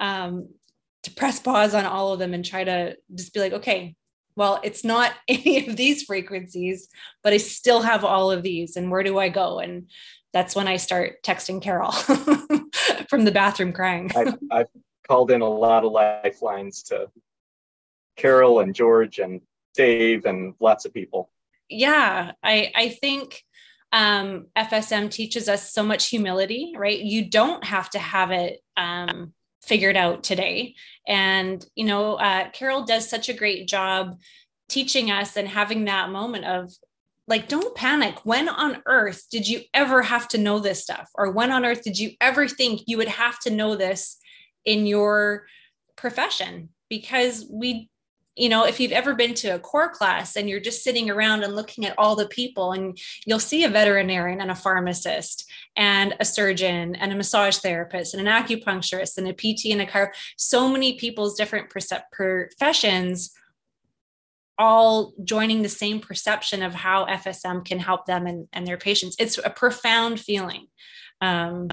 um, to press pause on all of them and try to just be like okay well it's not any of these frequencies but i still have all of these and where do i go and that's when i start texting carol from the bathroom crying I've, I've called in a lot of lifelines to Carol and George and Dave and lots of people. Yeah, I I think um, FSM teaches us so much humility, right? You don't have to have it um, figured out today, and you know, uh, Carol does such a great job teaching us and having that moment of like don't panic. When on earth did you ever have to know this stuff? Or when on earth did you ever think you would have to know this in your profession? Because we you know if you've ever been to a core class and you're just sitting around and looking at all the people and you'll see a veterinarian and a pharmacist and a surgeon and a massage therapist and an acupuncturist and a pt and a car so many people's different professions all joining the same perception of how fsm can help them and, and their patients. It's a profound feeling um,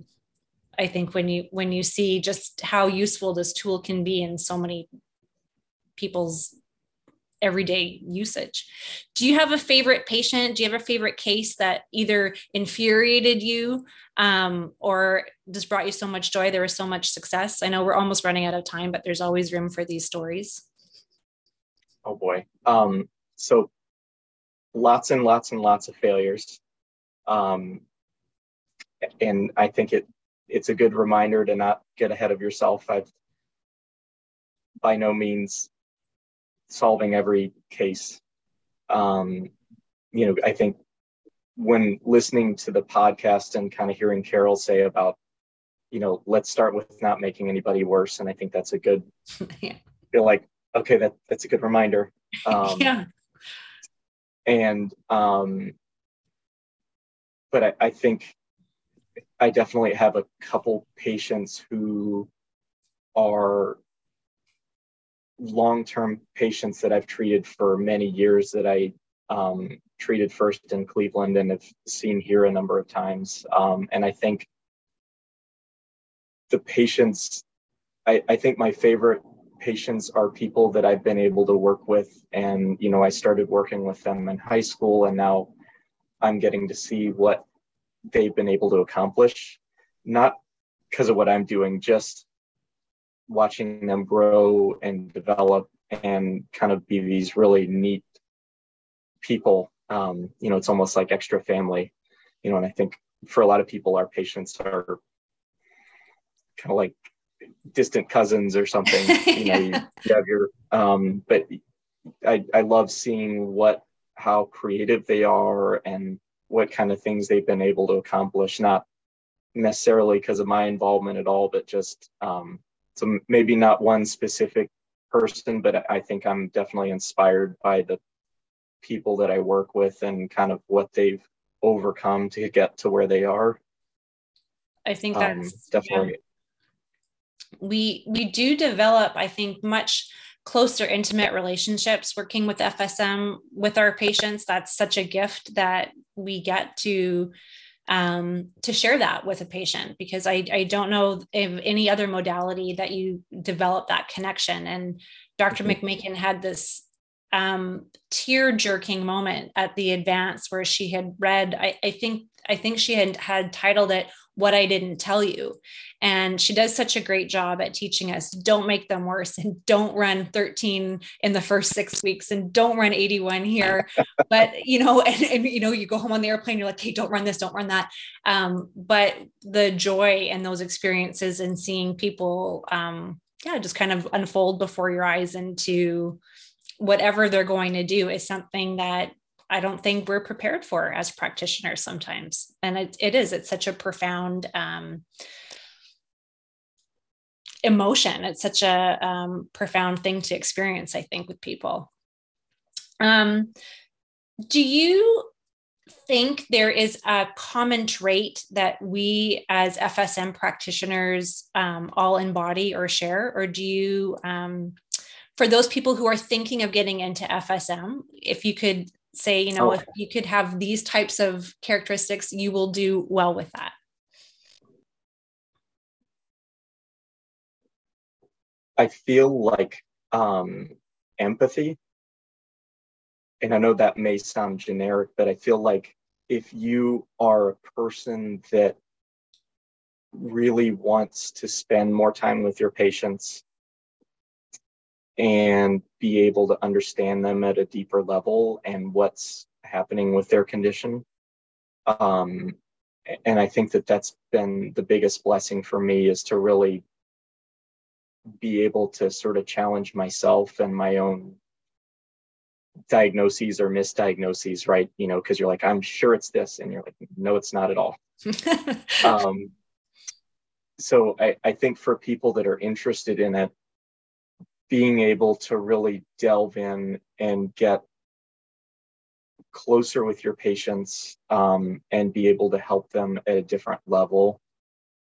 I think when you when you see just how useful this tool can be in so many people's everyday usage. Do you have a favorite patient? Do you have a favorite case that either infuriated you um, or just brought you so much joy? There was so much success. I know we're almost running out of time, but there's always room for these stories. Oh boy. Um, so lots and lots and lots of failures. Um, and I think it it's a good reminder to not get ahead of yourself. I've by no means solving every case. Um, you know, I think when listening to the podcast and kind of hearing Carol say about, you know, let's start with not making anybody worse, and I think that's a good. yeah. Feel like okay, that that's a good reminder. Um, yeah. And um, but I, I think I definitely have a couple patients who are long-term patients that I've treated for many years that I um, treated first in Cleveland and have seen here a number of times. Um, and I think the patients, I, I think my favorite patients are people that I've been able to work with. And, you know, I started working with them in high school and now I'm getting to see what they've been able to accomplish, not because of what I'm doing, just watching them grow and develop and kind of be these really neat people. Um, you know, it's almost like extra family, you know, and I think for a lot of people, our patients are kind of like distant cousins or something. You know, you, you have your, um, but I, I love seeing what, how creative they are and what kind of things they've been able to accomplish, not necessarily because of my involvement at all, but just, um, so maybe not one specific person, but I think I'm definitely inspired by the people that I work with and kind of what they've overcome to get to where they are. I think um, that's um, definitely. Yeah. We we do develop, I think, much closer, intimate relationships working with FSM with our patients. That's such a gift that we get to um, to share that with a patient because I, I don't know of any other modality that you develop that connection. And Dr. Mm-hmm. McMakin had this um, tear jerking moment at the advance where she had read, I, I think, I think she had had titled it what I didn't tell you. And she does such a great job at teaching us don't make them worse and don't run 13 in the first six weeks and don't run 81 here. but, you know, and, and, you know, you go home on the airplane, you're like, hey, don't run this, don't run that. Um, but the joy and those experiences and seeing people, um, yeah, just kind of unfold before your eyes into whatever they're going to do is something that I don't think we're prepared for as practitioners sometimes. And it, it is, it's such a profound um, emotion. It's such a um, profound thing to experience, I think, with people. Um, do you think there is a common trait that we as FSM practitioners um, all embody or share? Or do you, um, for those people who are thinking of getting into FSM, if you could say you know oh. if you could have these types of characteristics you will do well with that i feel like um empathy and i know that may sound generic but i feel like if you are a person that really wants to spend more time with your patients and be able to understand them at a deeper level and what's happening with their condition. Um, and I think that that's been the biggest blessing for me is to really be able to sort of challenge myself and my own diagnoses or misdiagnoses, right? You know, because you're like, I'm sure it's this, and you're like, no, it's not at all. um, so I, I think for people that are interested in it, being able to really delve in and get closer with your patients um, and be able to help them at a different level.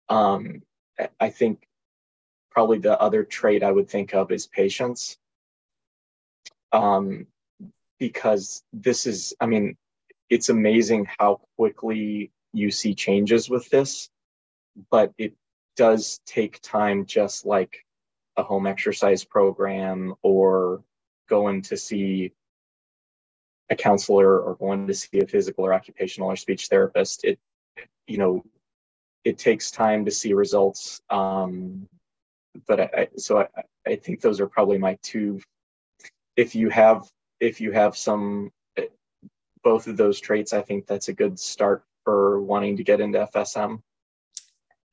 Um, I think probably the other trait I would think of is patience. Um, because this is, I mean, it's amazing how quickly you see changes with this, but it does take time, just like a home exercise program or going to see a counselor or going to see a physical or occupational or speech therapist it you know it takes time to see results um, but I, so I, I think those are probably my two. If you have if you have some both of those traits i think that's a good start for wanting to get into fsm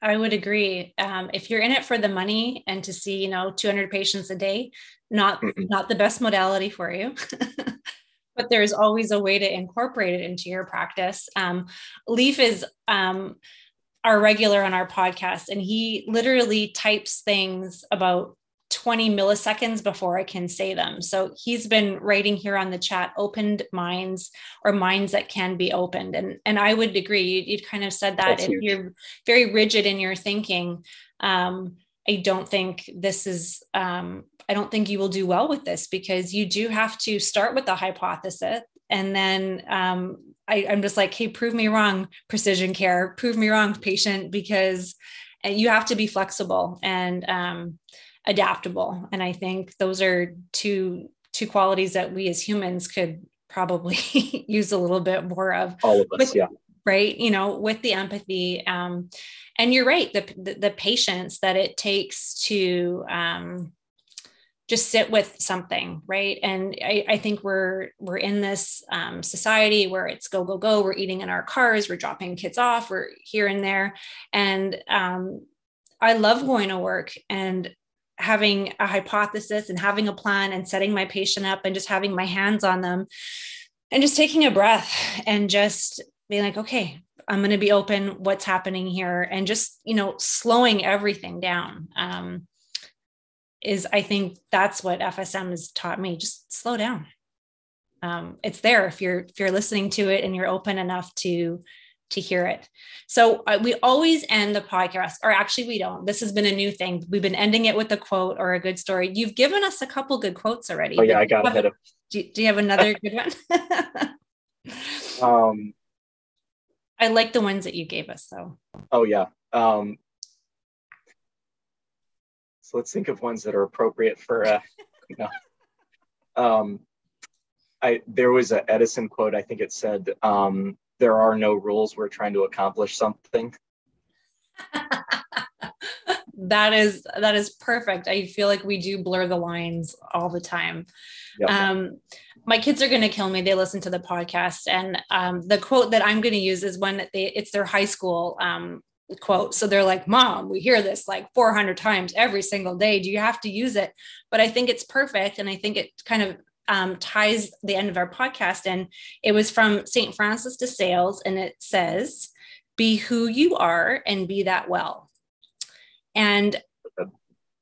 I would agree. Um, if you're in it for the money and to see, you know, 200 patients a day, not not the best modality for you. but there's always a way to incorporate it into your practice. Um, Leaf is um, our regular on our podcast, and he literally types things about 20 milliseconds before I can say them. So he's been writing here on the chat opened minds or minds that can be opened. And, and I would agree. You, would kind of said that if you're very rigid in your thinking. Um, I don't think this is, um, I don't think you will do well with this because you do have to start with the hypothesis and then um, I, am just like, hey, prove me wrong, precision care, prove me wrong, patient, because you have to be flexible. And um, adaptable. And i think those are two two qualities that we as humans could probably use a little bit more of. All of us with, yeah. Right you know with the empathy um, and you're right the, the, the patience that it takes to um, just sit with something right? And I, I, think we're we're in this um, society where it's go go go we're eating in our cars we're dropping kids off we're here and there. And um, i love going to work and having a hypothesis and having a plan and setting my patient up and just having my hands on them and just taking a breath and just being like okay i'm going to be open what's happening here and just you know slowing everything down um, is I think that's what FSM has taught me. Just slow down. Um, it's there if you're if you're listening to it and you're open enough to to hear it. So uh, we always end the podcast, or actually we don't. This has been a new thing. We've been ending it with a quote or a good story. You've given us a couple good quotes already. Oh yeah, I got ahead of. Do, do you have another good one? um, I like the ones that you gave us though. Oh yeah. Um, so let's think of ones that are appropriate for. Uh, you know, um, I there was an Edison quote. I think it said, um, "There are no rules. We're trying to accomplish something." that is that is perfect. I feel like we do blur the lines all the time. Yep. Um, my kids are going to kill me. They listen to the podcast, and um, the quote that I'm going to use is when they it's their high school um, quote. So they're like, Mom, we hear this like 400 times every single day. Do you have to use it? But I think it's perfect. And I think it kind of um, ties the end of our podcast. And it was from St. Francis de Sales. And it says, Be who you are and be that well. And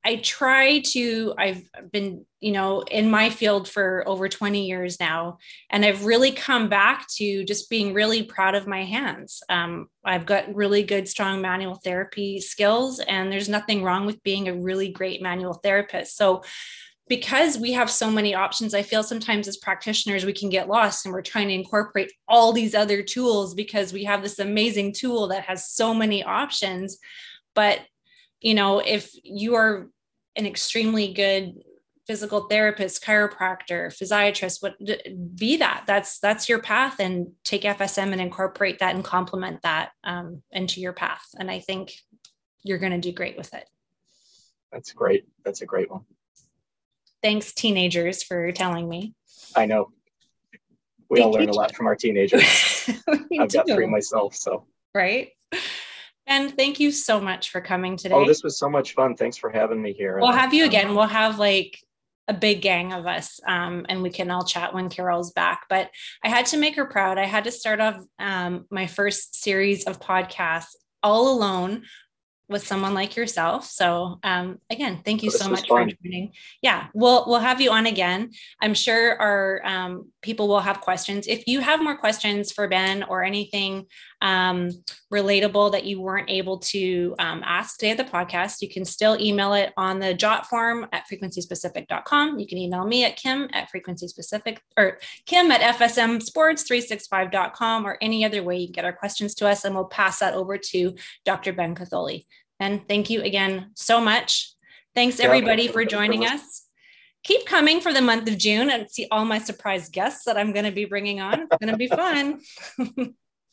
I try to, I've been, you know, in my field for over 20 years now, and I've really come back to just being really proud of my hands. Um, I've got really good, strong manual therapy skills, and there's nothing wrong with being a really great manual therapist. So, because we have so many options, I feel sometimes as practitioners, we can get lost and we're trying to incorporate all these other tools because we have this amazing tool that has so many options. But you know, if you are an extremely good physical therapist chiropractor physiatrist what be that. That's that's your path and take fsm and incorporate that and complement that um, into your path. And i think you're going to do great with it. That's great. That's a great one thanks teenagers for telling me i know we Thank all learn a lot from our teenagers i've do. got three myself so right and thank you so much for coming today. Oh, this was so much fun. Thanks for having me here. We'll have you again. We'll have like a big gang of us um, and we can all chat when Carol's back. But I had to make her proud. I had to start off um, my first series of podcasts all alone with someone like yourself. So um, again, thank you so much fun. for joining. Yeah, we'll we'll have you on again. I'm sure our um, people will have questions. If you have more questions for Ben or anything um, relatable that you weren't able to um, ask today at the podcast, you can still email it on the jot form at frequencyspecific.com. You can email me at Kim at frequencyspecific or Kim at FSMsports365.com or any other way you can get our questions to us, and we'll pass that over to Dr. Ben Katholi. And thank you again so much. Thanks everybody for joining us keep coming for the month of June and see all my surprise guests that I'm going to be bringing on. It's going to be fun.